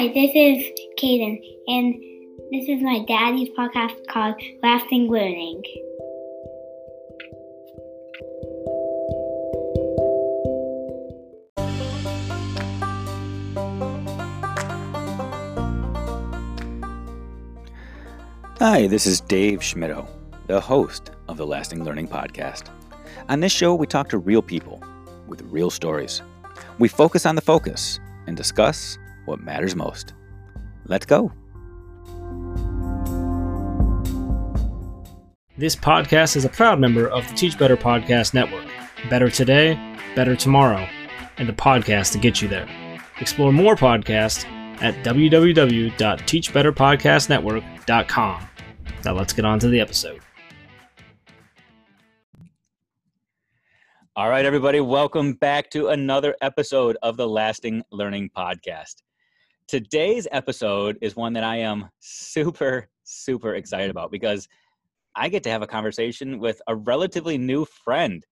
Hi, this is Caden, and this is my daddy's podcast called Lasting Learning. Hi, this is Dave Schmittou, the host of the Lasting Learning Podcast. On this show, we talk to real people with real stories. We focus on the focus and discuss what matters most. Let's go. This podcast is a proud member of the Teach Better Podcast Network. Better today, better tomorrow, and the podcast to get you there. Explore more podcasts at www.teachbetterpodcastnetwork.com. Now let's get on to the episode. All right, everybody, welcome back to another episode of the Lasting Learning Podcast. Today's episode is one that I am super, super excited about because I get to have a conversation with a relatively new friend.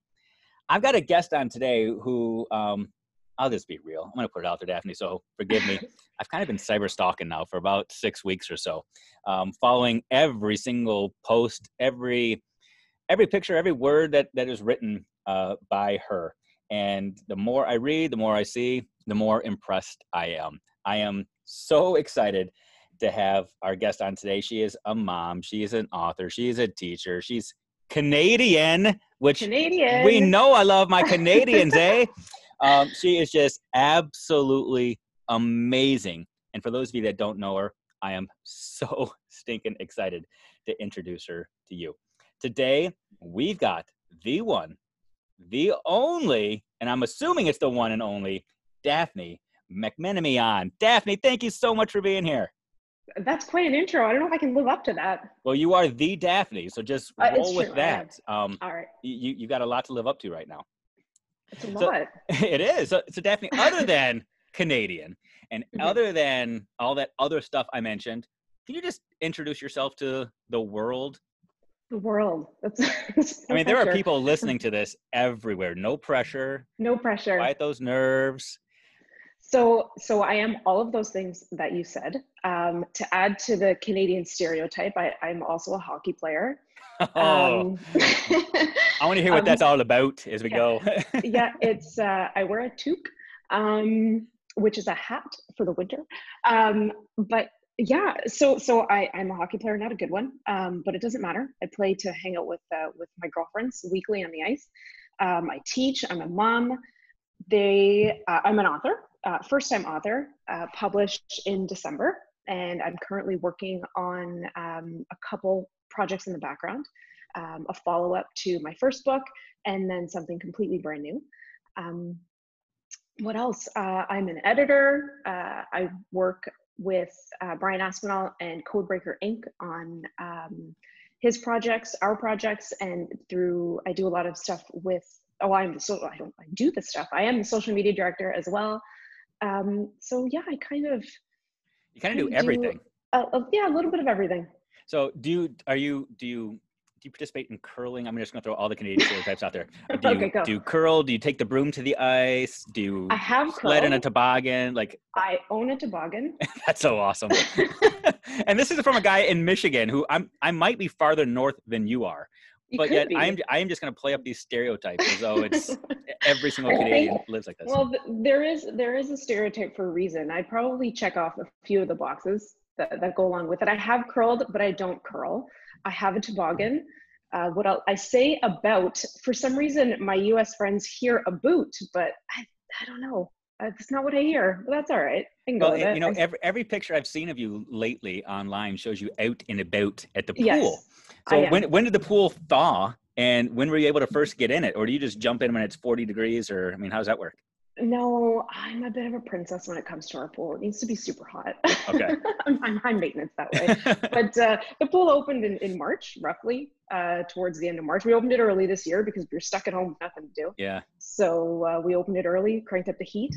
I've got a guest on today who, um, I'll just be real. I'm going to put it out there, Daphne, so forgive me. I've kind of been cyber stalking now for about six weeks or so, um, following every single post, every every picture, every word that, that is written uh, by her. And the more I read, the more I see, the more impressed I am. I am so excited to have our guest on today. She is a mom, she is an author, she is a teacher, she's Canadian, which Canadian. we know I love my Canadians, eh? Um, she is just absolutely amazing. And for those of you that don't know her, I am so stinking excited to introduce her to you. Today, we've got the one, the only, and I'm assuming it's the one and only, Daphne McMenemy on. Daphne, thank you so much for being here. That's quite an intro. I don't know if I can live up to that. Well, you are the Daphne, so just Uh, roll with true, that. Um, All right. you you got a lot to live up to right now. It's a So- lot. it is. So, so Daphne, other than Canadian and Mhm. other than all that other stuff I mentioned, can you just introduce yourself to the world? the world. That's, I mean, there are people listening to this everywhere. No pressure. No pressure. Quiet those nerves. So, so I am all of those things that you said. Um, to add to the Canadian stereotype, I, I'm also a hockey player. Oh, Um, I want to hear what um, that's all about as we yeah. go. yeah, it's uh, I wear a toque, um, which is a hat for the winter. Um, but yeah, so so I I'm a hockey player, not a good one, um, but it doesn't matter. I play to hang out with uh, with my girlfriends weekly on the ice. Um, I teach. I'm a mom. They uh, I'm an author, uh, first time author, uh, published in December, and I'm currently working on um, a couple projects in the background. Um, a follow up to my first book, and then something completely brand new. Um, what else? Uh, I'm an editor. Uh, I work with uh, Brian Aspinall and Codebreaker Inc. on um, his projects, our projects, and through I do a lot of stuff with. Oh, I'm the so I don't I do the stuff. I am the social media director as well. Um, so yeah, I kind of you kind of do do- everything. uh, uh, yeah a little bit of everything. So, do you are you do you do you participate in curling? I'm just going to throw all the Canadian stereotypes out there. Do you, Okay, go. do you curl? Do you take the broom to the ice? Do you I have sled in a toboggan? Like I own a toboggan. That's so awesome. and this is from a guy in Michigan who I'm I might be farther north than you are, You but yet. I'm I am just going to play up these stereotypes as though it's every single I think- Canadian lives like this. Well, th- there is there is a stereotype for a reason. I probably check off a few of the boxes that, that go along with it. I have curled, but I don't curl. I have a toboggan. Uh, what I'll, I say about for some reason my U.S. friends hear a boot, but I I don't know. That's not what I hear. But that's all right. I can go well, with and, it. you know, every every picture I've seen of you lately online shows you out and about at the pool. Yes, so when when did the pool thaw, and when were you able to first get in it, or do you just jump in when it's 40 degrees, or I mean, how does that work? No, I'm a bit of a princess when it comes to our pool. It needs to be super hot. Okay. I'm, I'm high maintenance that way. but uh, the pool opened in, in March, roughly, uh, towards the end of March. We opened it early this year because we were stuck at home with nothing to do. yeah. So uh, we opened it early, cranked up the heat.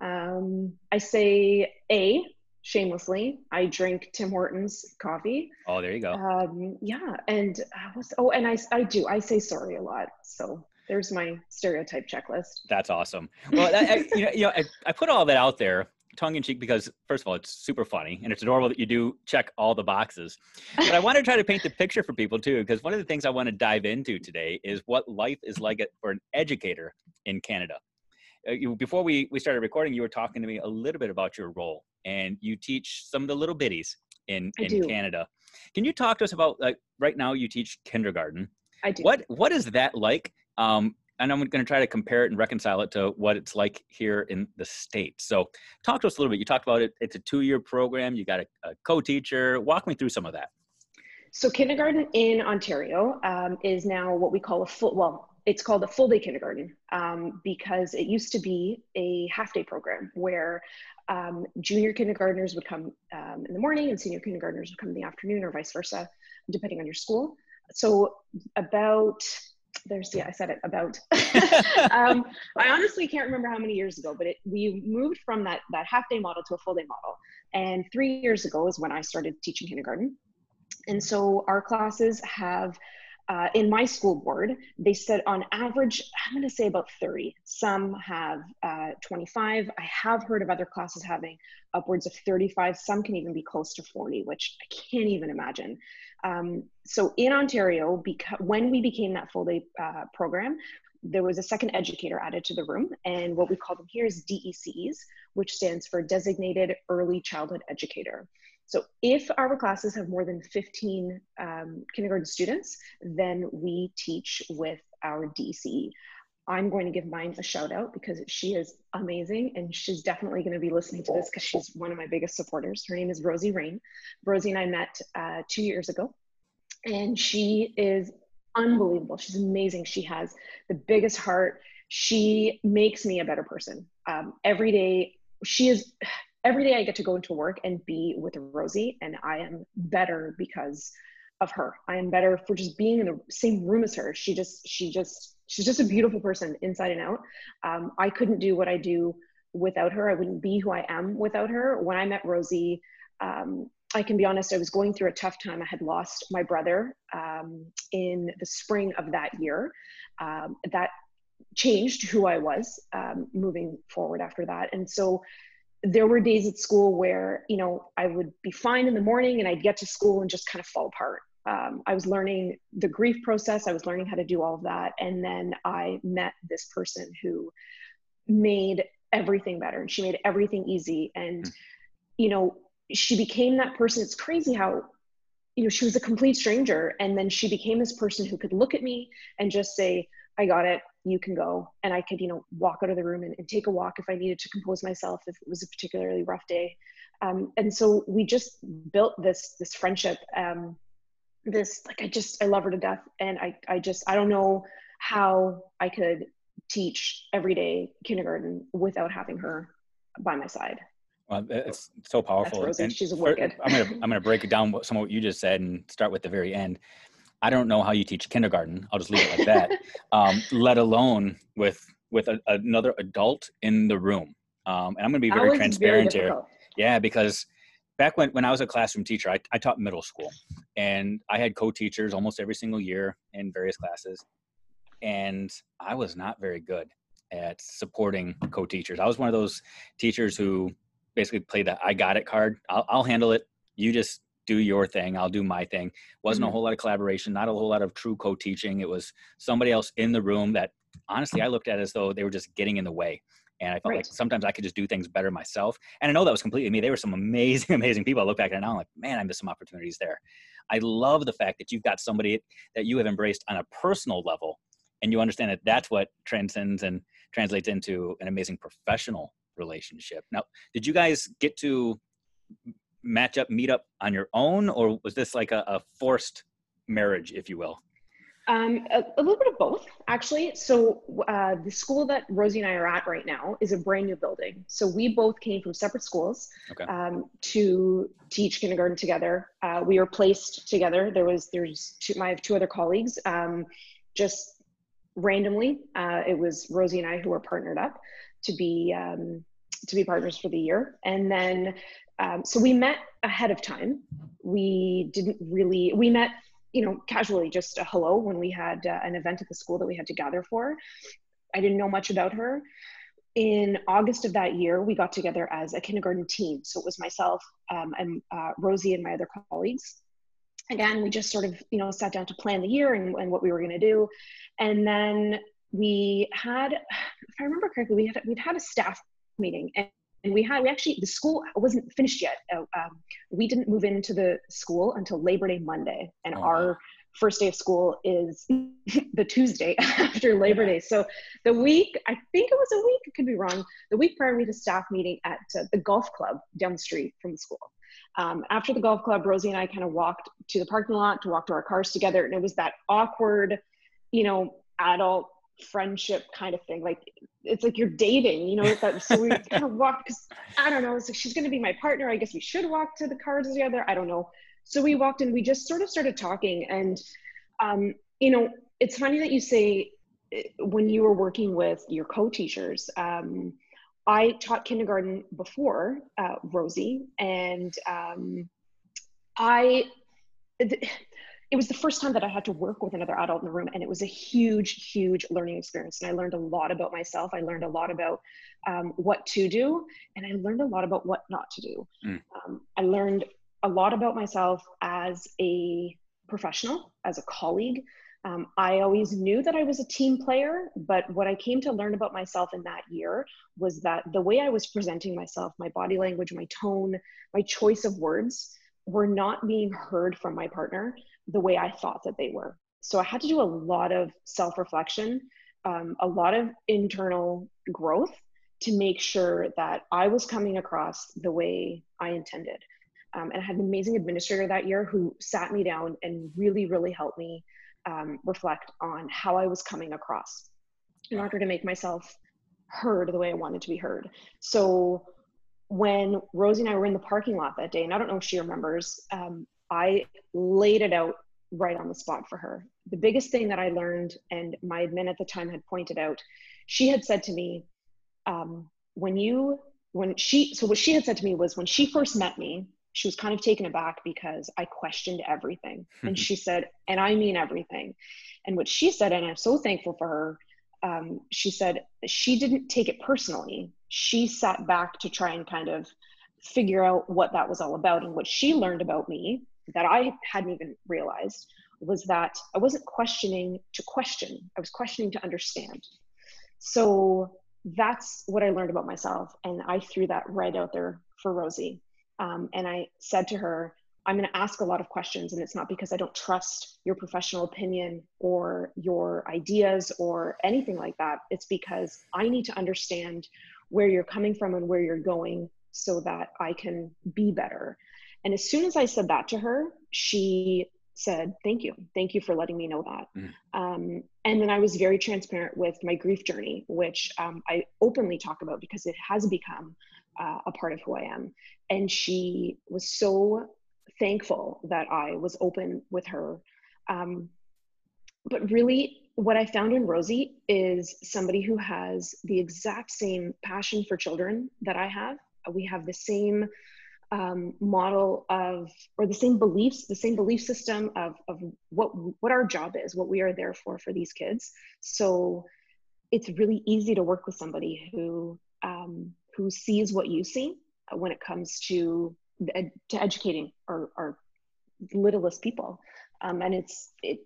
Um, I say A, shamelessly, I drink Tim Hortons coffee. Oh, there you go. Um, yeah, and uh, what's, oh, and I, I do, I say sorry a lot. So there's my stereotype checklist. That's awesome. Well, I, I, you know, you know, I, I put all that out there tongue in cheek because first of all, it's super funny and it's adorable that you do check all the boxes. But I want to try to paint the picture for people too, because one of the things I want to dive into today is what life is like for an educator in Canada. Uh, you, before we, we started recording, you were talking to me a little bit about your role and you teach some of the little biddies in, I in do. Canada. Can you talk to us about like right now you teach kindergarten. I do. What what is that like? Um, and I'm going to try to compare it and reconcile it to what it's like here in the states. So, talk to us a little bit. You talked about it. It's a two-year program. You got a, a co-teacher. Walk me through some of that. So kindergarten in Ontario um, is now what we call a full, well, it's called a full day kindergarten um, because it used to be a half day program where um, junior kindergartners would come um, in the morning and senior kindergartners would come in the afternoon or vice versa, depending on your school. So about there's yeah i said it about. Um, i honestly can't remember how many years ago but it, we moved from that that half day model to a full day model. And three years ago is when i started teaching kindergarten. And so our classes have uh, in my school board, they said on average, I'm going to say about 30. Some have uh, 25. I have heard of other classes having upwards of 35. Some can even be close to 40, which I can't even imagine. Um, so in Ontario, because when we became that full day uh, program, there was a second educator added to the room, and what we call them here is DECs, which stands for Designated Early Childhood Educator. So if our classes have more than 15 um, kindergarten students, then we teach with our DC. I'm going to give mine a shout out because she is amazing and she's definitely going to be listening to this because she's one of my biggest supporters. Her name is Rosie Rain. Rosie and I met uh, two years ago and she is unbelievable. She's amazing. She has the biggest heart. She makes me a better person. Um, every day, she is every day I get to go into work and be with Rosie, and I am better because of her. I am better for just being in the same room as her. She just, she just, she's just a beautiful person inside and out. Um, I couldn't do what I do without her. I wouldn't be who I am without her. When I met Rosie, um, I can be honest, I was going through a tough time. I had lost my brother um, in the spring of that year. Um, that changed who I was um, moving forward after that. And so there were days at school where you know i would be fine in the morning and i'd get to school and just kind of fall apart. Um, i was learning the grief process. I was learning how to do all of that. And then i met this person who made everything better and she made everything easy. And mm. you know she became that person. It's crazy how you know she was a complete stranger. And then she became this person who could look at me and just say i got it you can go and i could you know walk out of the room and, and take a walk if i needed to compose myself if it was a particularly rough day um, and so we just built this this friendship um, this like i just i love her to death and i i just i don't know how i could teach every day kindergarten without having her by my side well, it's so powerful. Rosie. And She's a wicked. I'm gonna I'm gonna break it down some of what you just said and start with the very end. I don't know how you teach kindergarten. I'll just leave it like that. um, let alone with with a, another adult in the room. Um, and I'm going to be very transparent very here. Yeah, because back when, when I was a classroom teacher, I, I taught middle school and I had co-teachers almost every single year in various classes. And I was not very good at supporting co-teachers. I was one of those teachers who basically played the I got it card. I'll, I'll handle it. You just do your thing i'll do my thing wasn't mm-hmm. a whole lot of collaboration not a whole lot of true co-teaching it was somebody else in the room that honestly i looked at as though they were just getting in the way and i felt right. like sometimes i could just do things better myself and i know that was completely me they were some amazing amazing people i look back at it now i'm like man i missed some opportunities there i love the fact that you've got somebody that you have embraced on a personal level and you understand that that's what transcends and translates into an amazing professional relationship now did you guys get to match up, meet up on your own, or was this like a, a forced marriage, if you will? Um, a, a, little bit of both, actually. So uh, the school that Rosie and I are at right now is a brand new building. So we both came from separate schools okay. um, to teach kindergarten together. Uh, we were placed together. There was there's two, my two other colleagues. Um, just randomly, uh, it was Rosie and I who were partnered up to be um, to be partners for the year, and then um, so we met ahead of time. We didn't really, we met, you know, casually, just a hello when we had uh, an event at the school that we had to gather for. I didn't know much about her. in August of that year, we got together as a kindergarten team. So it was myself um, and uh, Rosie and my other colleagues. Again, we just sort of, you know, sat down to plan the year and, and what we were going to do. And then we had, if I remember correctly, we had we'd had a staff meeting, and, and we had we actually the school wasn't finished yet. Uh, um, we didn't move into the school until Labor Day Monday, and oh, our first day of school is the Tuesday after Labor Day. So the week, I think it was a week, it could be wrong. The week prior, we had a staff meeting at uh, the golf club down the street from the school. Um, after the golf club, Rosie and I kind of walked to the parking lot to walk to our cars together, and it was that awkward, you know, adult friendship kind of thing. Like it's like you're dating, you know. That, so we kind of walked because I don't know. It's like she's going to be my partner. I guess we should walk to the cars together. I don't know. So we walked and we just sort of started talking, and um, you know, it's funny that you say eh, when you were working with your co-teachers. Um, I taught kindergarten before uh, Rosie, and um, I it was the first time that I had to work with another adult in the room, and it was a huge, huge learning experience. And I learned a lot about myself. I learned a lot about um, what to do, and I learned a lot about what not to do. Mm. Um, I learned a lot about myself as a professional, as a colleague. Um, I always knew that I was a team player, but what I came to learn about myself in that year was that the way I was presenting myself, my body language, my tone, my choice of words, were not being heard from my partner the way I thought that they were. So I had to do a lot of self reflection, um, a lot of internal growth to make sure that I was coming across the way I intended. Um, and I had an amazing administrator that year who sat me down and really, really helped me um, reflect on how I was coming across in order to make myself heard the way I wanted to be heard. So when Rosie and I were in the parking lot that day, and I don't know if she remembers, um, I laid it out right on the spot for her. The biggest thing that I learned, and my admin at the time had pointed out, she had said to me, um, when you, when she, so what she had said to me was when she first met me, she was kind of taken aback because I questioned everything. and she said, and I mean everything. And what she said, and I'm so thankful for her, um, she said she didn't take it personally. She sat back to try and kind of figure out what that was all about. And what she learned about me that I hadn't even realized was that I wasn't questioning to question, I was questioning to understand. So that's what I learned about myself. And I threw that right out there for Rosie. Um, and I said to her, I'm going to ask a lot of questions, and it's not because I don't trust your professional opinion or your ideas or anything like that. It's because I need to understand where you're coming from and where you're going so that I can be better. And as soon as I said that to her, she said, Thank you. Thank you for letting me know that. Mm. Um, and then I was very transparent with my grief journey, which um, I openly talk about because it has become uh, a part of who I am. And she was so thankful that I was open with her. Um, but really, what I found in Rosie is somebody who has the exact same passion for children that I have. We have the same um, model of or the same beliefs the same belief system of, of what what our job is what we are there for for these kids so it's really easy to work with somebody who um, who sees what you see when it comes to to educating our, our littlest people um, and it's it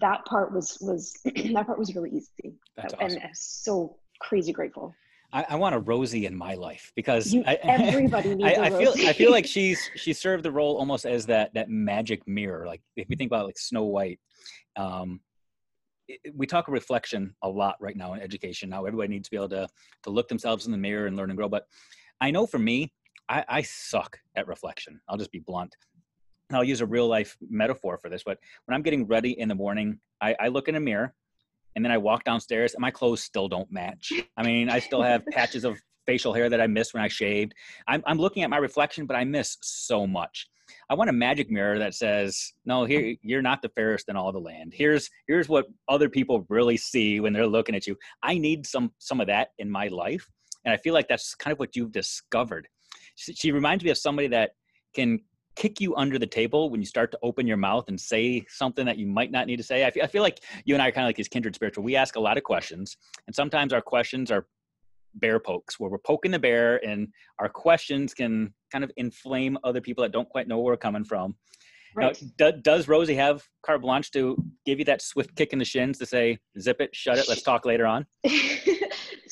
that part was was that part was really easy That's and so crazy grateful I, I, want a Rosie in my life because you, I, everybody needs I, I feel I feel like she's she served the role almost as that that magic mirror. Like if we think about like Snow White, um, it, we talk reflection a lot right now in education. Now everybody needs to be able to to look themselves in the mirror and learn and grow. But I know for me, I, I suck at reflection. I'll just be blunt. I'll use a real life metaphor for this. But when I'm getting ready in the morning, I, I look in a mirror and then I walk downstairs and my clothes still don't match. I mean, I still have patches of facial hair that I missed when I shaved. I'm, I'm looking at my reflection, but I miss so much. I want a magic mirror that says, "No, here you're not the fairest in all the land. Here's here's what other people really see when they're looking at you." I need some some of that in my life, and I feel like that's kind of what you've discovered. She, she reminds me of somebody that can kick you under the table when you start to open your mouth and say something that you might not need to say. I feel, I feel like you and I are kind of like these kindred spirits where we ask a lot of questions, and sometimes our questions are bear pokes, where we're poking the bear, and our questions can kind of inflame other people that don't quite know where we're coming from. Right. Now, do, does Rosie have carte blanche to give you that swift kick in the shins to say, "Zip it, shut it, let's talk later on"?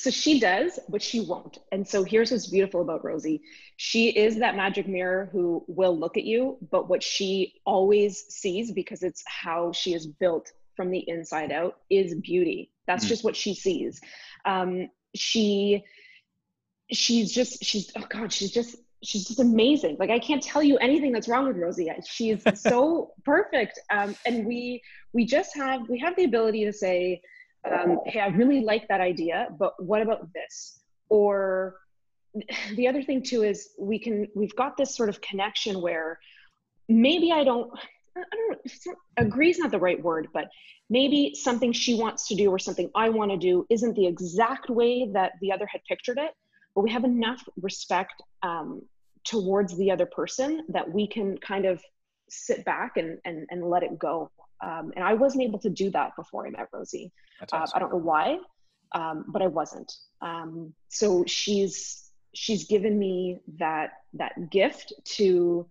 so she does, but she won't. And so here's what's beautiful about Rosie. She is that magic mirror who will look at you, but what she always sees, because it's how she is built from the inside out, is beauty. That's mm just what she sees. Um, she she's just she's oh god she's just she's just amazing like i can't tell you anything that's wrong with rosie she's so perfect um, and we we just have we have the ability to say um, hey, I really like that idea, but what about this? Or the other thing too is we can we've got this sort of connection where maybe I don't I don't know agree is not the right word, but maybe something she wants to do or something I want to do isn't the exact way that the other had pictured it, but we have enough respect um, towards the other person that we can kind of sit back and and, and let it go um, and I wasn't able to do that before I met Rosie. Awesome. Uh, I don't know why, um, but I wasn't. Um, so she's she's given me that that gift to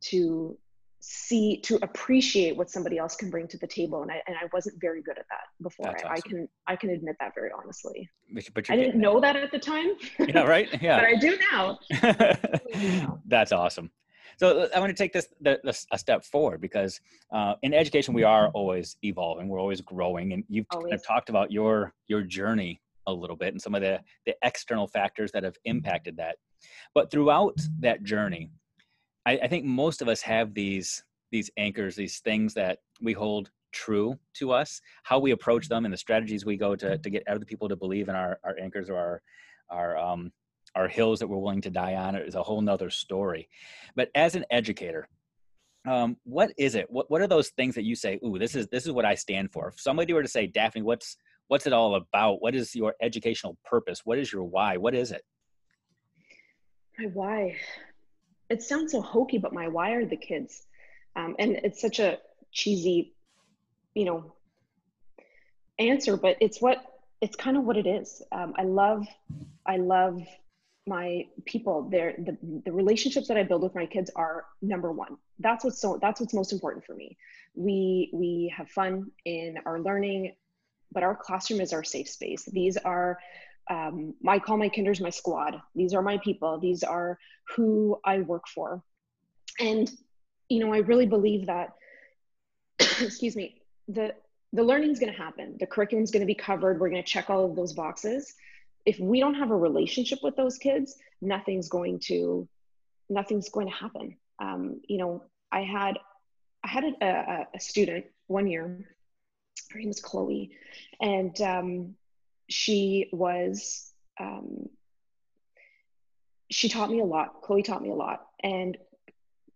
to see to appreciate what somebody else can bring to the table. And I, and I wasn't very good at that before. I, awesome. I, can I can admit that very honestly. But, but I didn't know that at the time. Yeah right? Yeah. But I do now. That's awesome so I want to take this the, the, a step forward because uh, in education we are always evolving, we're always growing, and you've kind of talked about your your journey a little bit and some of the the external factors that have impacted that. But throughout that journey, I, I think most of us have these these anchors, these things that we hold true to us, how we approach them, and the strategies we go to to get other people to believe in our our anchors or our our um, our hills that we're willing to die on is a whole nother story. But as an educator, um, what is it? What what are those things that you say? Ooh, this is this is what I stand for. If somebody were to say, Daphne, what's what's it all about? What is your educational purpose? What is your why? What is it? My why. It sounds so hokey, but my why are the kids, um, and it's such a cheesy, you know, answer. But it's what it's kind of what it is. Um, I love, I love my people the, the relationships that i build with my kids are number one. That's what's so that's what's most important for me. We we have fun in our learning but our classroom is our safe space. These are um, i call my kinders my squad. These are my people. These are who i work for. And you know i really believe that excuse me the the learning is going to happen. The curriculum is going to be covered. We're going to check all of those boxes if we don't have a relationship with those kids nothing's going to nothing's going to happen um, you know i had i had a, a, student one year her name was chloe and um, she was um, she taught me a lot chloe taught me a lot and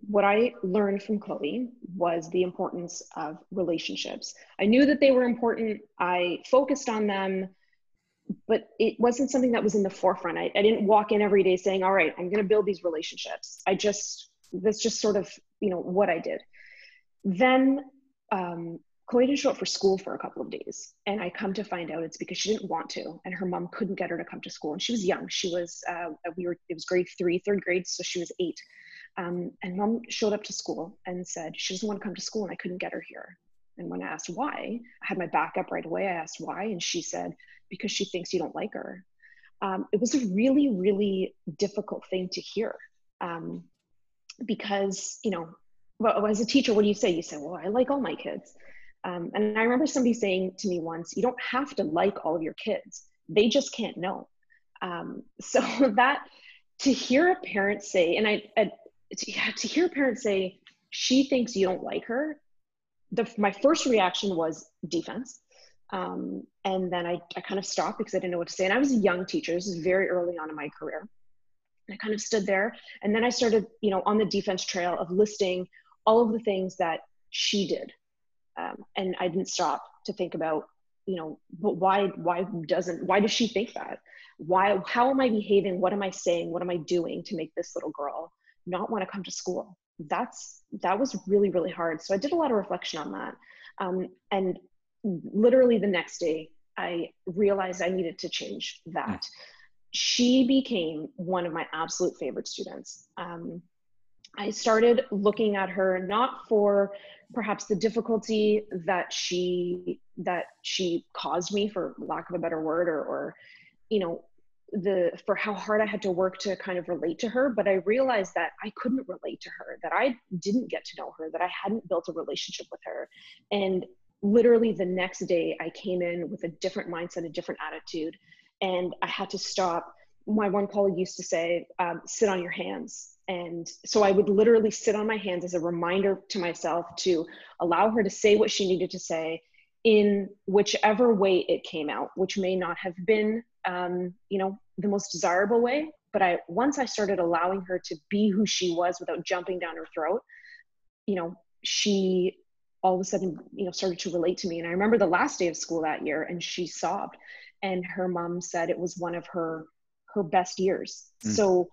what I learned from Chloe was the importance of relationships. I knew that they were important. I focused on them but it wasn't something that was in the forefront. I, I didn't walk in every day saying, all right, I'm going to build these relationships. I just, that's just sort of, you know, what I did. Then um, Chloe didn't show up for school for a couple of days. And I come to find out it's because she didn't want to. And her mom couldn't get her to come to school. And she was young. She was, uh, we were, it was grade three, third grade. So she was eight. Um, and mom showed up to school and said, she doesn't want to come to school. And I couldn't get her here. And when I asked why, I had my back up right away. I asked why. And she said, because she thinks you don't like her. Um, it was a really, really difficult thing to hear. Um, because, you know, well, as a teacher, what do you say? You say, well, I like all my kids. Um, and I remember somebody saying to me once, you don't have to like all of your kids, they just can't know. Um, so that to hear a parent say, and I, I to, yeah, to hear a parent say, she thinks you don't like her, the, my first reaction was defense. Um, and then I, I kind of stopped because I didn't know what to say. And I was a young teacher. This is very early on in my career. I kind of stood there. And then I started, you know, on the defense trail of listing all of the things that she did. Um, and I didn't stop to think about, you know, but why, why doesn't, why does she think that? Why, how am I behaving? What am I saying? What am I doing to make this little girl not want to come to school? That's, that was really, really hard. So I did a lot of reflection on that. Um, and literally the next day, I realized I needed to change that. she became one of my absolute favorite students. Um, I started looking at her not for perhaps the difficulty that she that she caused me, for lack of a better word, or, or you know the for how hard I had to work to kind of relate to her, but I realized that I couldn't relate to her, that I didn't get to know her, that I hadn't built a relationship with her. And literally the next day I came in with a different mindset, a different attitude, and I had to stop. My one colleague used to say, um, sit on your hands. And so I would literally sit on my hands as a reminder to myself to allow her to say what she needed to say in whichever way it came out, which may not have been um, you know, the most desirable way. But I once I started allowing her to be who she was without jumping down her throat, you know, she all of a sudden, you know, started to relate to me. And I remember the last day of school that year, and she sobbed, and her mom said it was one of her her best years. Mm. So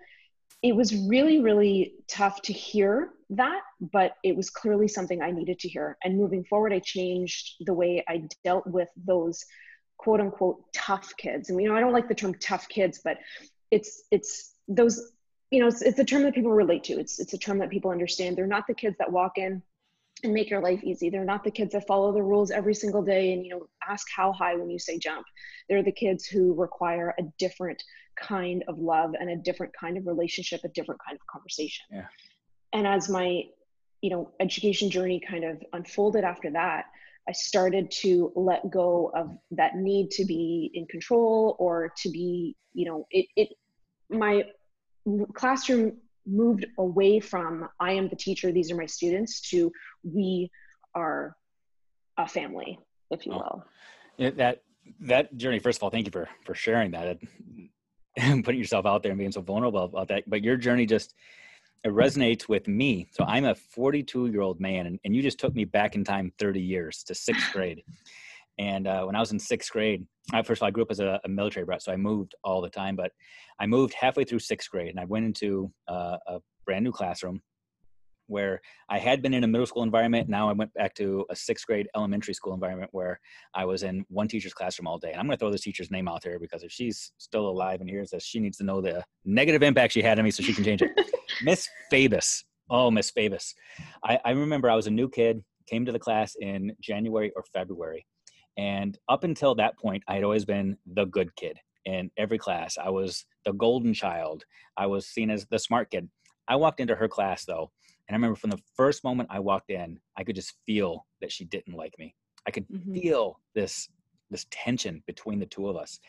it was really really tough to hear that but it was clearly something i needed to hear and moving forward i changed the way i dealt with those quote unquote tough kids. And you know i don't like the term tough kids but it's it's those you know it's, it's a term that people relate to. It's it's a term that people understand. They're not the kids that walk in and make your life easy. They're not the kids that follow the rules every single day and you know ask how high when you say jump. They're the kids who require a different kind of love and a different kind of relationship a different kind of conversation. Yeah. and as my you know education journey kind of unfolded after that I started to let go of that need to be in control or to be, you know, it, it my classroom moved away from I am the teacher, these are my students to we are a family, if you oh. will. That that journey, first of all, thank you for for sharing that and putting yourself out there and being so vulnerable about that. But your journey just it resonates with me. So I'm a 42 year old man, and, and you just took me back in time 30 years to sixth grade. And uh, when I was in sixth grade, I, first of all, I grew up as a, a, military brat, so I moved all the time. But I moved halfway through sixth grade, and I went into uh, a brand new classroom where I had been in a middle school environment. Now I went back to a sixth grade elementary school environment where I was in one teacher's classroom all day. And I'm going to throw this teacher's name out there because if she's still alive and hears this, she needs to know the negative impact she had on me so she can change it. Miss Fabus. Oh, Miss Fabus. I, I remember I was a new kid, came to the class in January or February. And up until that point, I had always been the good kid in every class. I was the golden child. I was seen as the smart kid. I walked into her class though, and I remember from the first moment I walked in, I could just feel that she didn't like me. I could mm-hmm. feel this this tension between the two of us.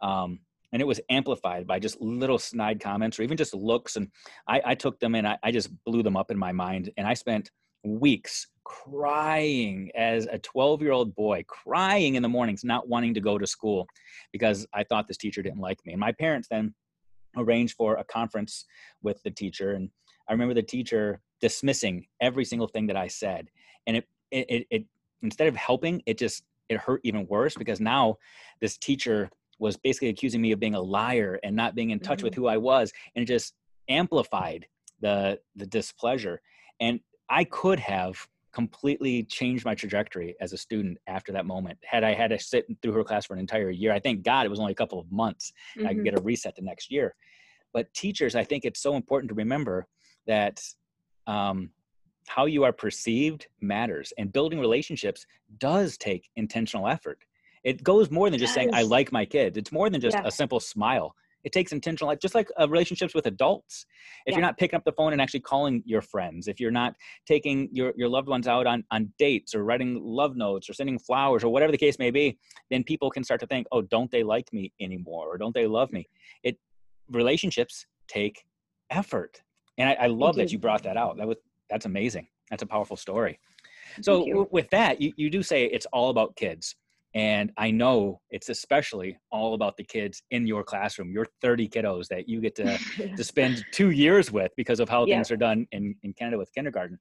Um, and it was amplified by just little snide comments or even just looks. And I, I took them and I, I just blew them up in my mind. And I spent weeks crying as a 12 year old boy, crying in the mornings, not wanting to go to school because I thought this teacher didn't like me. And my parents then arranged for a conference with the teacher. And I remember the teacher dismissing every single thing that I said. And it, it, it, it instead of helping, it just, it hurt even worse because now this teacher was basically accusing me of being a liar and not being in touch mm-hmm. with who I was. And it just amplified the, the displeasure. And I could have completely changed my trajectory as a student after that moment. Had I had to sit through her class for an entire year, I thank God it was only a couple of months. Mm-hmm. I could get a reset the next year. But teachers, I think it's so important to remember that um, how you are perceived matters, and building relationships does take intentional effort. It goes more than just saying "I like my kids." It's more than just yeah. a simple smile. It takes intentional, like just like uh, relationships with adults. If yeah. you're not picking up the phone and actually calling your friends, if you're not taking your, your loved ones out on, on dates or writing love notes or sending flowers or whatever the case may be, then people can start to think, oh, don't they like me anymore or don't they love me? It relationships take effort and I, I love that you brought that out. That was that's amazing. That's a powerful story. So w- with that, you, you do say it's all about kids. And I know it's especially all about the kids in your classroom, your 30 kiddos that you get to, to spend two years with because of how yeah. things are done in, in Canada with kindergarten.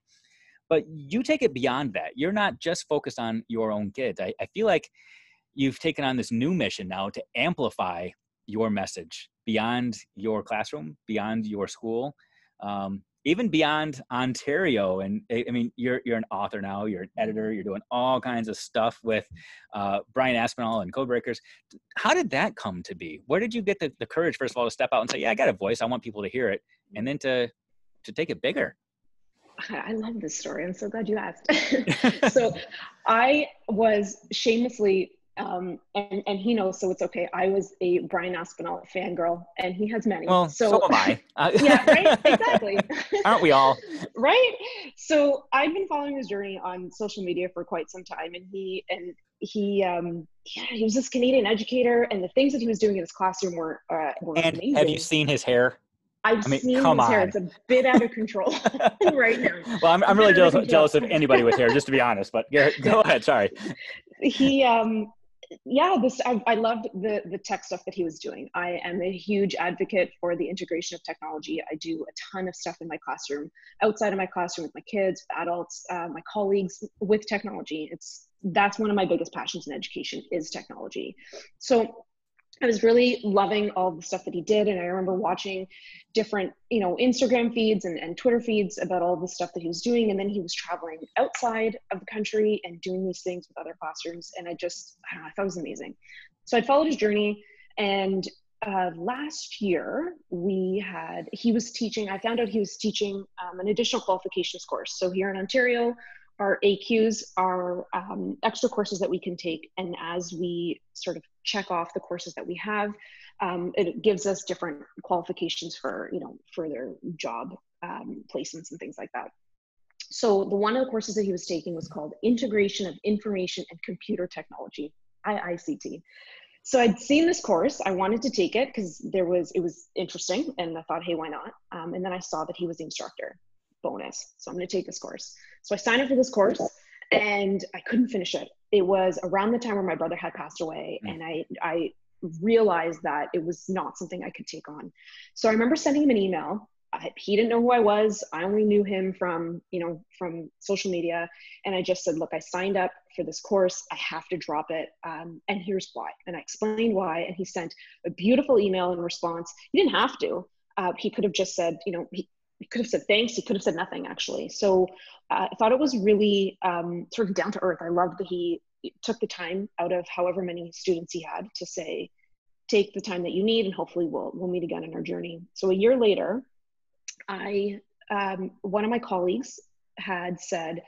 But you take it beyond that. You're not just focused on your own kids. I, I feel like you've taken on this new mission now to amplify your message beyond your classroom, beyond your school, um, even beyond Ontario. And I mean, you're you're an author now. You're an editor. You're doing all kinds of stuff with uh, Brian Aspinall and Codebreakers. How did that come to be? Where did you get the, the courage, first of all, to step out and say, "Yeah, I got a voice. I want people to hear it," and then to to take it bigger? I love this story. I'm so glad you asked. so, I was shamelessly um, and and he knows, so it's okay. I was a Brian Aspinall fangirl, and he has many. Well, so, so am I. Uh, yeah, right. Exactly. Aren't we all? right. So I've been following his journey on social media for quite some time, and he and he um yeah he was this Canadian educator, and the things that he was doing in his classroom were uh, were and amazing. Have you seen his hair? I've I mean, seen his on. hair. It's a bit out of control right now. Well, I'm, I'm really jealous, jealous of anybody with hair, just to be honest. But go ahead. Sorry. He um yeah, this I, I loved the the tech stuff that he was doing. I am a huge advocate for the integration of technology. I do a ton of stuff in my classroom, outside of my classroom with my kids, adults, uh, my colleagues with technology. It's that's one of my biggest passions in education is technology. So I was really loving all the stuff that he did. And I remember watching different, you know, Instagram feeds and, and Twitter feeds about all the stuff that he was doing. And then he was traveling outside of the country and doing these things with other classrooms. And I just, I don't know, I thought it was amazing. So I followed his journey. And uh, last year we had, he was teaching, I found out he was teaching um, an additional qualifications course. So here in Ontario, our AQs are um, extra courses that we can take. And as we sort of check off the courses that we have, um, it gives us different qualifications for, you know, further job um, placements and things like that. So the one of the courses that he was taking was called Integration of Information and Computer Technology, IICT. So I'd seen this course. I wanted to take it because there was it was interesting, and I thought, hey, why not? Um, and then I saw that he was the instructor bonus. So I'm going to take this course. So I signed up for this course and I couldn't finish it. It was around the time where my brother had passed away, mm. and I, I realized that it was not something I could take on. So I remember sending him an email. I, he didn't know who I was. I only knew him from, you know, from social media. And I just said, look, I signed up for this course. I have to drop it. Um, and here's why. And I explained why. And he sent a beautiful email in response. He didn't have to. Uh, he could have just said, you know, he, he could have said thanks. He could have said nothing, actually. So uh, I thought it was really um, sort of down to earth. I loved that he took the time out of however many students he had to say, take the time that you need, and hopefully we'll we'll meet again in our journey. So a year later, I um, one of my colleagues had said,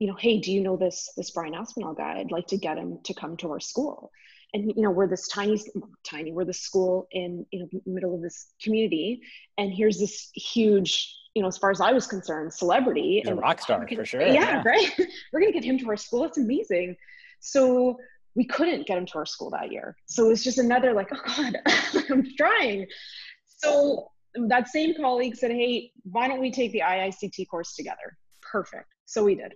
you know, hey, do you know this this Brian Aspinall guy? I'd like to get him to come to our school and you know we're this tiny tiny we're the school in you know middle of this community. And here's this huge you know as far as i was concerned celebrity. And rock star for sure. Yeah, yeah. right? We're gonna get him to our school. It's amazing. So we couldn't get him to our school that year. So it was just another like oh god i'm trying. So that same colleague said hey why don't we take the iict course together? Perfect. So we did.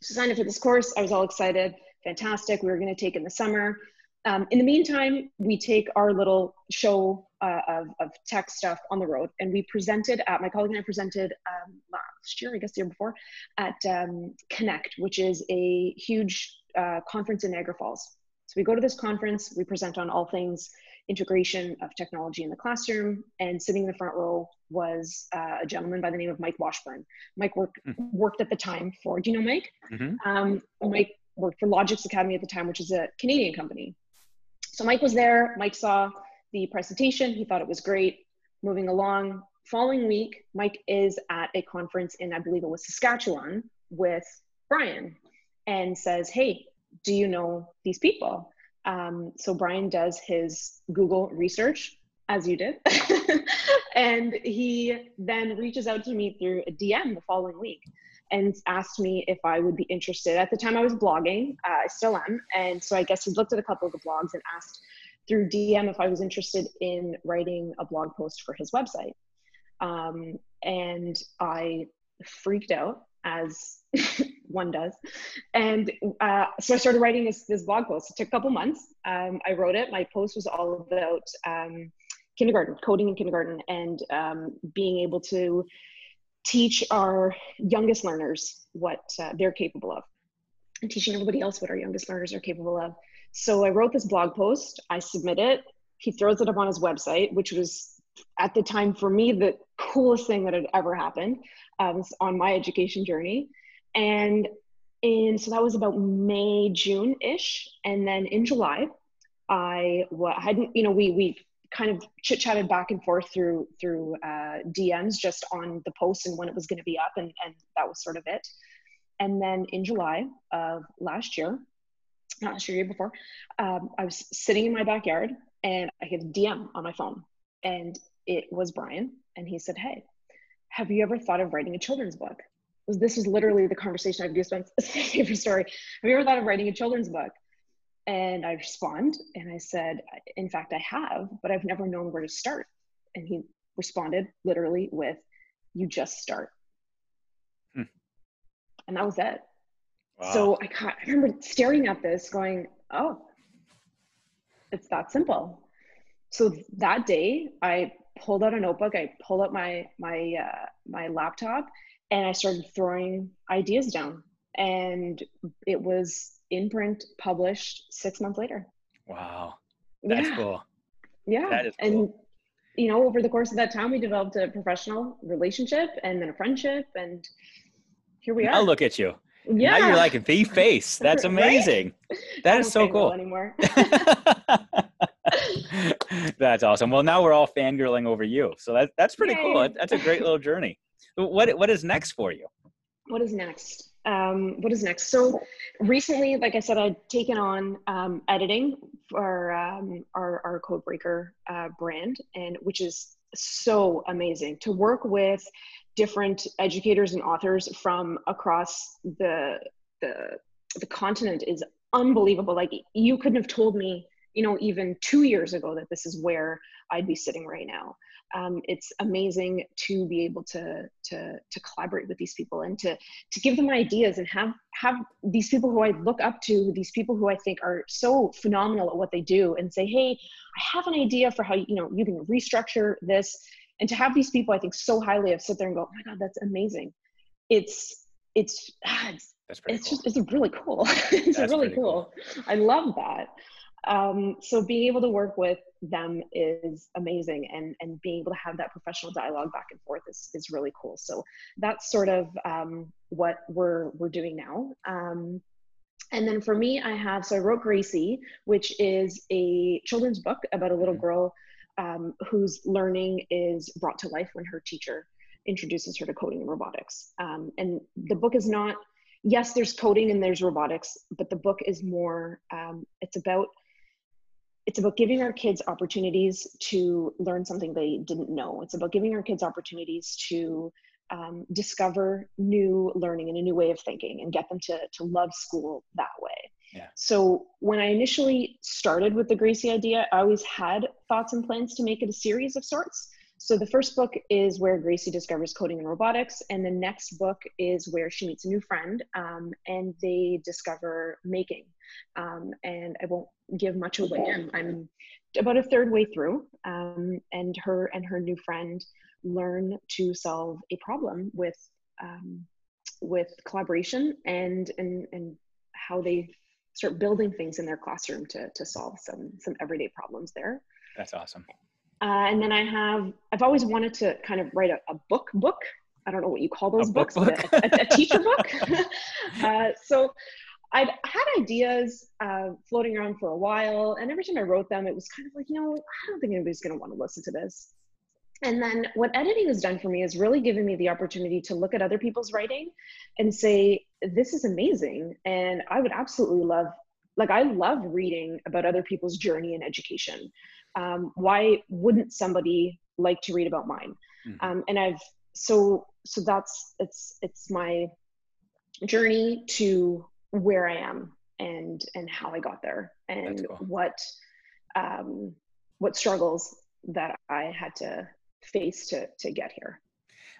So signed up for this course. I was all excited. Fantastic. We were going to take in the summer um, in the meantime, we take our little show uh, of, of tech stuff on the road, and we presented at my colleague and I presented um, last year, I guess the year before, at um, Connect, which is a huge uh, conference in Niagara Falls. So we go to this conference, we present on all things integration of technology in the classroom, and sitting in the front row was uh, a gentleman by the name of Mike Washburn. Mike worked mm. worked at the time for. Do you know Mike? Mm-hmm. Um, Mike worked for Logics Academy at the time, which is a Canadian company. So Mike was there. Mike saw the presentation. He thought it was great. Moving along, following week, Mike is at a conference in, I believe it was Saskatchewan, with Brian and says, Hey, do you know these people? Um, so Brian does his Google research, as you did. and he then reaches out to me through a DM the following week and asked me if I would be interested. At the time, I was blogging, uh, I still am. And so I guess he looked at a couple of the blogs and asked through DM if I was interested in writing a blog post for his website. Um, and I freaked out as one does. And uh, so I started writing this, this blog post. It took a couple months. Um, I wrote it. My post was all about um, kindergarten, coding in kindergarten, and um, being able to teach our youngest learners what uh, they're capable of. And teaching everybody else what our youngest learners are capable of. So I wrote this blog post, I submit it, he throws it up on his website, which was at the time for me the coolest thing that had ever happened um, on my education journey. And and so that was about may june ish and then in july i hadn't you know we we kind of chit chatted back and forth through through uh, dms just on the post and when it was going to be up and and that was sort of it and then in july of last year not last year year before um, i was sitting in my backyard and i get a dm on my phone and it was Brian, and he said, "Hey, have you ever thought of writing a children's book?" This is literally the conversation I've goosebumps. Favorite story. Have you ever thought of writing a children's book? And I respond, and I said, "In fact, I have, but I've never known where to start." And he responded literally with, "You just start." Hmm. And that was it. Wow. So I, I remember staring at this, going, "Oh, it's that simple." So that day, I pulled out a notebook, I pulled out my my uh, my laptop, and I started throwing ideas down. And it was in print, published six months later. Wow, that's yeah. cool. Yeah, that is cool. and you know, over the course of that time, we developed a professional relationship and then a friendship, and here we are. I'll look at you. Yeah. Now you're like the face. That's amazing. right? That is so cool. Anymore. that's awesome. Well, now we're all fangirling over you. So that, that's pretty Yay. cool. That's a great little journey. What, what is next for you? What is next? Um, what is next? So recently, like I said, I'd taken on um, editing for um, our, our Codebreaker uh, brand, and which is so amazing to work with different educators and authors from across the the the continent is unbelievable. Like you couldn't have told me you know, even two years ago that this is where I'd be sitting right now. Um, it's amazing to be able to, to, to collaborate with these people and to, to give them ideas and have, have these people who I look up to, these people who I think are so phenomenal at what they do and say, Hey, I have an idea for how, you know, you can restructure this. And to have these people, I think so highly of sit there and go, oh my God, that's amazing. It's, it's, it's, it's cool. just, it's really cool. it's that's really cool. cool. I love that um, so being able to work with them is amazing and and being able to have that professional dialogue back and forth is, is really cool. So that's sort of um, what we're we're doing now. Um, and then for me i have so i wrote gracie which is a children's book about a little mm-hmm. girl um, whose learning is brought to life when her teacher introduces her to coding and robotics. Um, and the book is not yes there's coding and there's robotics but the book is more um, it's about it's about giving our kids opportunities to learn something they didn't know. It's about giving our kids opportunities to um, discover new learning and a new way of thinking and get them to, to love school that way. Yeah. So when I initially started with the Gracie idea, I always had thoughts and plans to make it a series of sorts. So the first book is where Gracie discovers coding and robotics, and the next book is where she meets a new friend um, and they discover making. Um, and I won't give much away. I'm, I'm about a third way through, um, and her and her new friend learn to solve a problem with um, with collaboration and and and how they start building things in their classroom to to solve some some everyday problems there. That's awesome. Uh, and then I have, I've always wanted to kind of write a, a book book. I don't know what you call those a books, book? A, a, a, teacher book. uh, so I'd had ideas uh, floating around for a while. And every time I wrote them, it was kind of like, you know, I don't think anybody's going to want to listen to this. And then what editing has done for me is really given me the opportunity to look at other people's writing and say, this is amazing. And I would absolutely love, like, I love reading about other people's journey in education um, why wouldn't somebody like to read about mine mm-hmm. um, and i've so so that's it's it's my journey to where i am and and how i got there and cool. what um what struggles that i had to face to to get here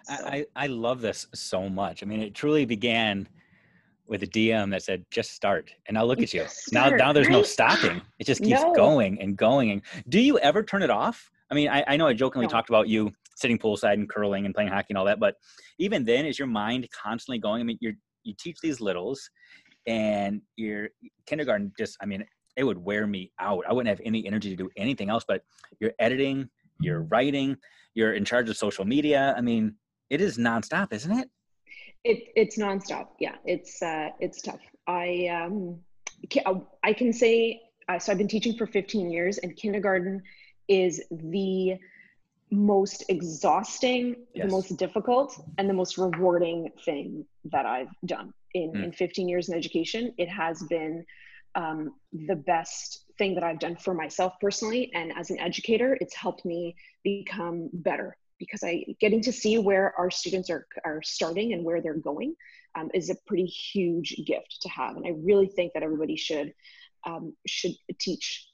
so. I, I love this so much i mean it truly began with a DM that said just start, and now look at you. Start, now, now there's right? no stopping. It just keeps no. going and going. And do you ever turn it off? I mean, I, I know I jokingly no. talked about you sitting poolside and curling and playing hockey and all that, but even then, is your mind constantly going? I mean, you're, you teach these littles, and your kindergarten just, I mean, it would wear me out. I wouldn't have any energy to do anything else. But you're editing, you're writing, you're in charge of social media. I mean, it is nonstop, isn't it? It it's nonstop. Yeah, it's uh, it's tough. I um, I can say uh, so. I've been teaching for 15 years, and kindergarten is the most exhausting, yes. the most difficult, and the most rewarding thing that I've done in, mm. in 15 years in education. It has been um, the best thing that I've done for myself personally. And as an educator, it's helped me become better because I getting to see where our students are, are starting and where they're going um, is a pretty huge gift to have. And I really think that everybody should um, should teach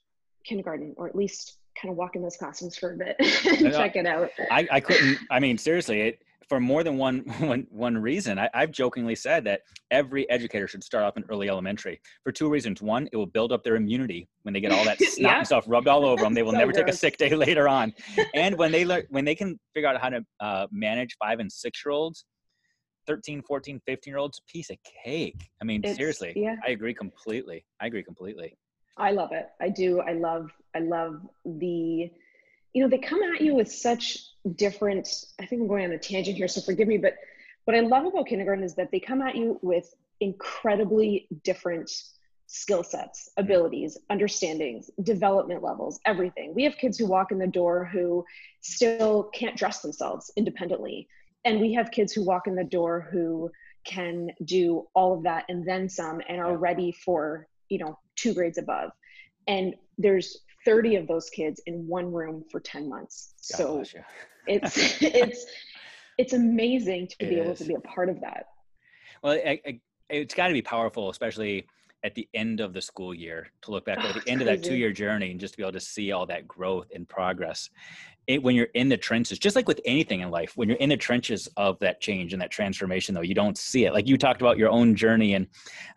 kindergarten or at least kind of walk in those classrooms for a bit and check it out I, I couldn't i mean seriously it for more than one one one reason. I, have jokingly said that every educator should start off in early elementary for two reasons. One, it will build up their immunity when they get all that snot yeah. and stuff rubbed all over them. They will so never gross. take a sick day later on. and when they learn, when they can figure out how to uh, manage five and six year olds, 13, 14, 15 year olds, piece of cake. I mean, it's, seriously, yeah. I agree completely. I agree completely. I love it. I do. I love, I love the, you know, they come at you with such different, I think I'm going on a tangent here, so forgive me, but what I love about kindergarten is that they come at you with incredibly different skill sets, abilities, understandings, development levels, everything. We have kids who walk in the door who still can't dress themselves independently. And we have kids who walk in the door who can do all of that and then some and are ready for, you know, two grades above. And there's 30 of those kids in one room for 10 months. God so it's it's it's amazing to it be able to be a part of that. Well, I, I, it's got to be powerful, especially at the end of the school year to look back oh, at the end crazy. of that two year journey and just to be able to see all that growth and progress it, when you're in the trenches just like with anything in life when you're in the trenches of that change and that transformation though you don't see it like you talked about your own journey and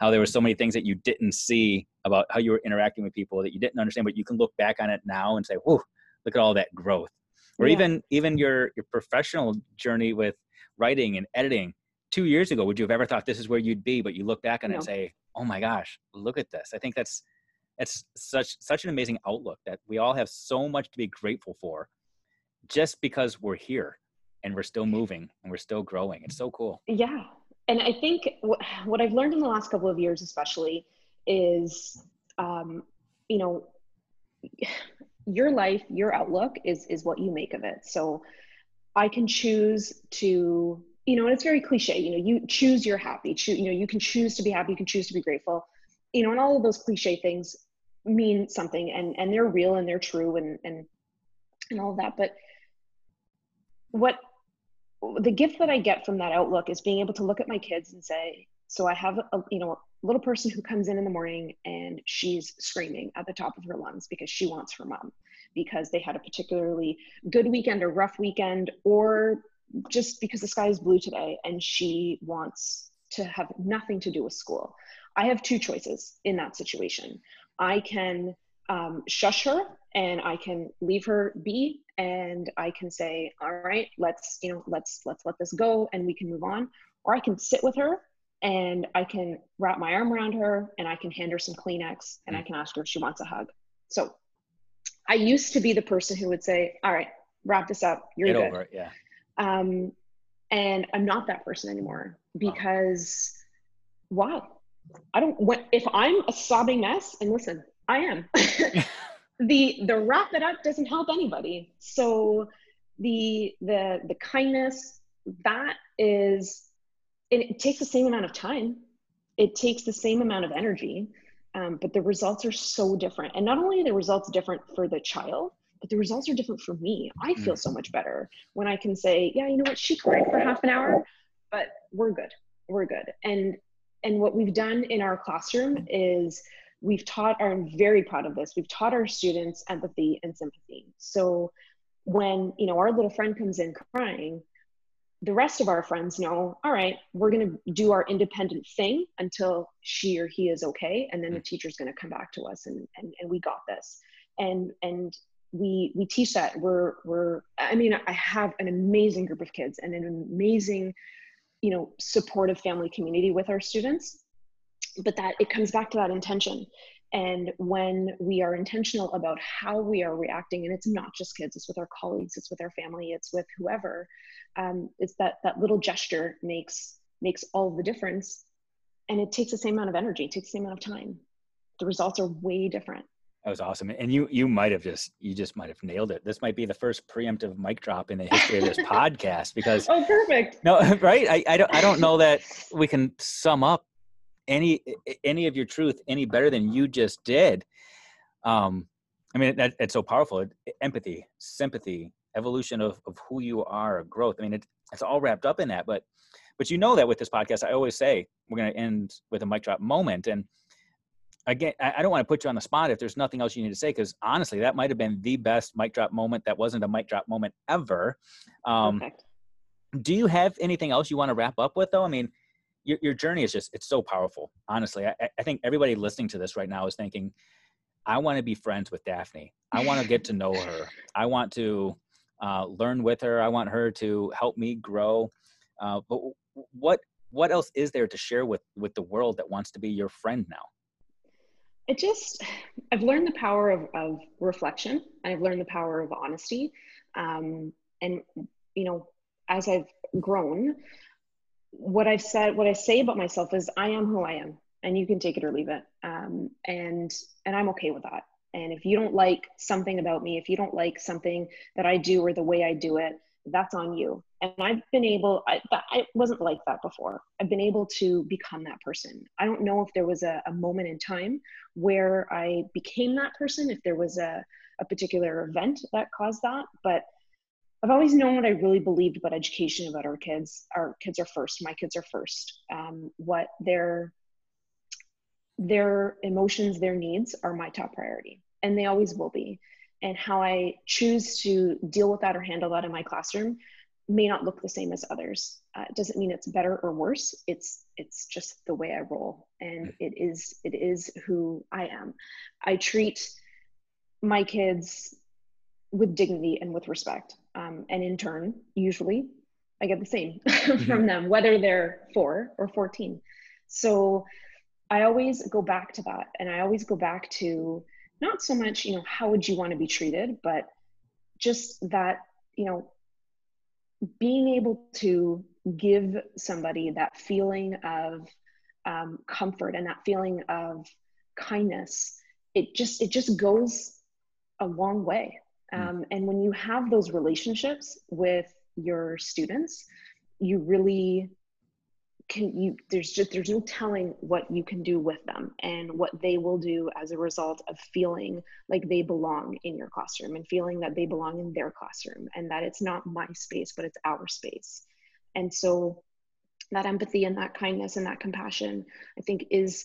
how there were so many things that you didn't see about how you were interacting with people that you didn't understand but you can look back on it now and say whoa look at all that growth or yeah. even even your your professional journey with writing and editing two years ago would you have ever thought this is where you'd be? But you look back on no. it and say oh my gosh look at this. I think that's that's such such an amazing outlook that we all have so much to be grateful for just because we're here and we're still moving and we're still growing. It's so cool. Yeah. And i think what i've learned in the last couple of years especially is um, you know your life your outlook is is what you make of it. So i can choose to you know and it's very cliche you know you choose your happy choose you know you can choose to be happy you can choose to be grateful you know and all of those cliche things mean something and and they're real and they're true and and and all of that but what the gift that i get from that outlook is being able to look at my kids and say so i have a you know a little person who comes in in the morning and she's screaming at the top of her lungs because she wants her mom because they had a particularly good weekend or rough weekend or just because the sky is blue today and she wants to have nothing to do with school. I have two choices in that situation. I can um, shush her and I can leave her be and I can say, all right, let's, you know, let's, let's let this go and we can move on. Or I can sit with her and I can wrap my arm around her and I can hand her some Kleenex and I can ask her if she wants a hug. So I used to be the person who would say, all right, wrap this up. You're Get good. over it. Yeah. Um, and I'm not that person anymore because wow. I don't if I'm a sobbing mess and listen, I am. the the wrap it up doesn't help anybody. So the the the kindness that is it, it takes the same amount of time. It takes the same amount of energy, um, but the results are so different. And not only are the results different for the child, but the results are different for me. I feel so much better when I can say, yeah, you know what, she cried for half an hour, but we're good. We're good. And and what we've done in our classroom is we've taught our I'm very proud of this, we've taught our students empathy and sympathy. So when you know our little friend comes in crying, the rest of our friends know, all right, we're going to do our independent thing until she or he is okay. And then the mm. teacher's going to come back to us and, and, and we got this. And, and we we teach that we're we're i mean i have an amazing group of kids and an amazing you know supportive family community with our students but that it comes back to that intention And when we are intentional about how we are reacting, and it's not just kids, it's with our colleagues, it's with our family, it's with whoever, um, it's that that little gesture makes makes all the difference. And it takes the same amount of energy, it takes the same amount of time. The results are way different. That was awesome. And you you might have just you just might have nailed it. This might be the first preemptive mic drop in the history of this podcast because Oh perfect. No, right? I, I don't I don't know that we can sum up any any of your truth any better than you just did. Um I mean that it's so powerful. Empathy, sympathy, evolution of, of who you are, growth. I mean it, it's all wrapped up in that. But but you know that with this podcast, I always say we're gonna end with a mic drop moment. And again, I don't want to put you on the spot if there's nothing else you need to say, because honestly, that might have been the best mic drop moment that wasn't a mic drop moment ever. Um, Perfect. Do you have anything else you want to wrap up with, though? I mean, your, your journey is just, it's so powerful. Honestly, I, I think everybody listening to this right now is thinking, I want to be friends with Daphne. I want to get to know her. I want to uh, learn with her. I want her to help me grow. Uh, but what what else is there to share with with the world that wants to be your friend now? It just i've learned the power of, of reflection. I've learned the power of honesty. Um, and you know as i've grown what i've said what i say about myself is i am who i am and you can take it or leave it. Um, and and i'm okay with that. And if you don't like something about me if you don't like something that i do or the way i do it that's on you and i've been able I, I wasn't like that before. I've been able to become that person. I don't know if there was a, a moment in time where i became that person if there was a, a particular event that caused that but i've always known what i really believed about education about our kids. Our kids are first. My kids are first. Um, what their their emotions their needs are my top priority and they always will be. And how I choose to deal with that or handle that in my classroom may not look the same as others. Uh, it doesn't mean it's better or worse. It's it's just the way I roll, and it is it is who I am. I treat my kids with dignity and with respect, um, and in turn, usually, I get the same mm-hmm. from them, whether they're four or fourteen. So I always go back to that, and I always go back to not so much you know how would you want to be treated but just that you know being able to give somebody that feeling of um, comfort and that feeling of kindness it just it just goes a long way hmm. um, and when you have those relationships with your students you really can you there's just there's no telling what you can do with them and what they will do as a result of feeling like they belong in your classroom and feeling that they belong in their classroom and that it's not my space but it's our space. And so that empathy and that kindness and that compassion i think is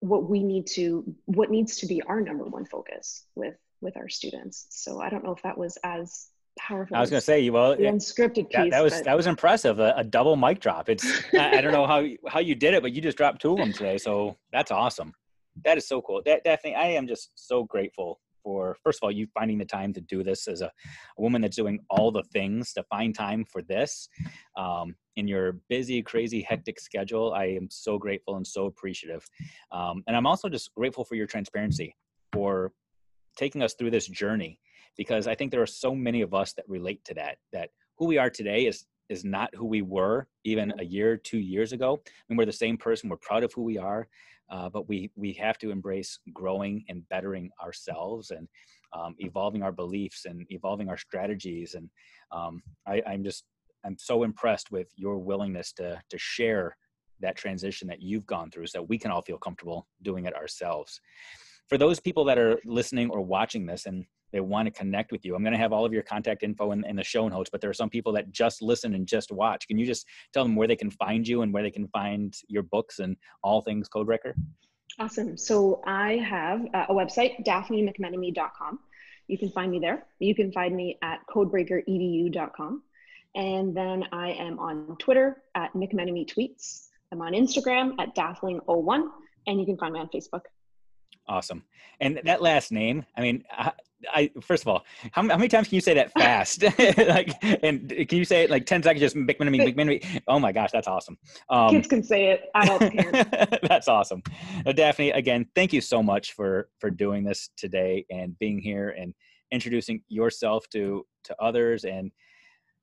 what we need to what needs to be our number one focus with with our students. So i don't know if that was as powerful. I was going to say, you well, the unscripted piece. That, that was but... that was impressive. A, a, double mic drop. It's I, I, don't know how how you did it, but you just dropped two of them today, so that's awesome. That is so cool. That definitely, I am just so grateful for first of all you finding the time to do this as a, a woman that's doing all the things to find time for this um, in your busy, crazy, hectic schedule. I am so grateful and so appreciative, um, and I'm also just grateful for your transparency for taking us through this journey because I think there are so many of us that relate to that. That who we are today is is not who we were even a year, two years ago. I mean, we're the same person. We're proud of who we are, uh, but we we have to embrace growing and bettering ourselves and um, evolving our beliefs and evolving our strategies. And um, I, I'm just I'm so impressed with your willingness to to share that transition that you've gone through, so that we can all feel comfortable doing it ourselves. For those people that are listening or watching this and they want to connect with you. I'm going to have all of your contact info in, in, the show notes, but there are some people that just listen and just watch. Can you just tell them where they can find you and where they can find your books and all things Codebreaker? Awesome. So I have a website, daphnemcmenemy.com. You can find me there. You can find me at codebreakeredu.com. And then I am on Twitter at McMenemy Tweets. I'm on Instagram at Dathling01, and you can find me on Facebook. Awesome. And that last name, I mean, I, I first of all, how, how, many times can you say that fast? like, and can you say it like 10 seconds, just McMenemy, McMenemy? Oh my gosh, that's awesome. Um, Kids can say it, adults can't. that's awesome. Daphne, again, thank you so much for, for doing this today and being here and introducing yourself to, to others and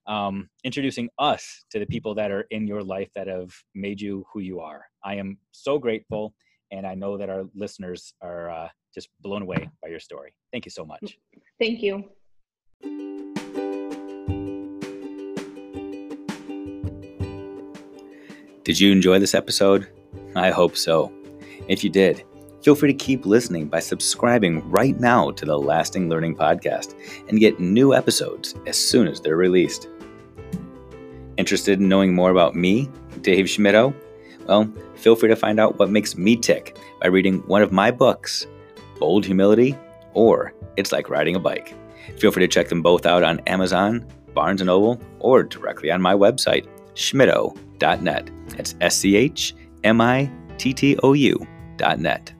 um, introducing us to the people that are in your life that have made you who you are. I am so grateful, and I know that our listeners are uh, just blown away by your story. Thank you so much. Thank you. Did you enjoy this episode? I hope so. If you did, feel free to keep listening by subscribing right now to the Lasting Learning Podcast and get new episodes as soon as they're released. Interested in knowing more about me, Dave Schmittou? Well, feel free to find out what makes me tick by reading one of my books, Bold Humility or It's Like Riding a Bike. Feel free to check them both out on Amazon, Barnes & Noble, or directly on my website, schmittou.net. That's S-C-H-M-I-T-T-O-U dot net.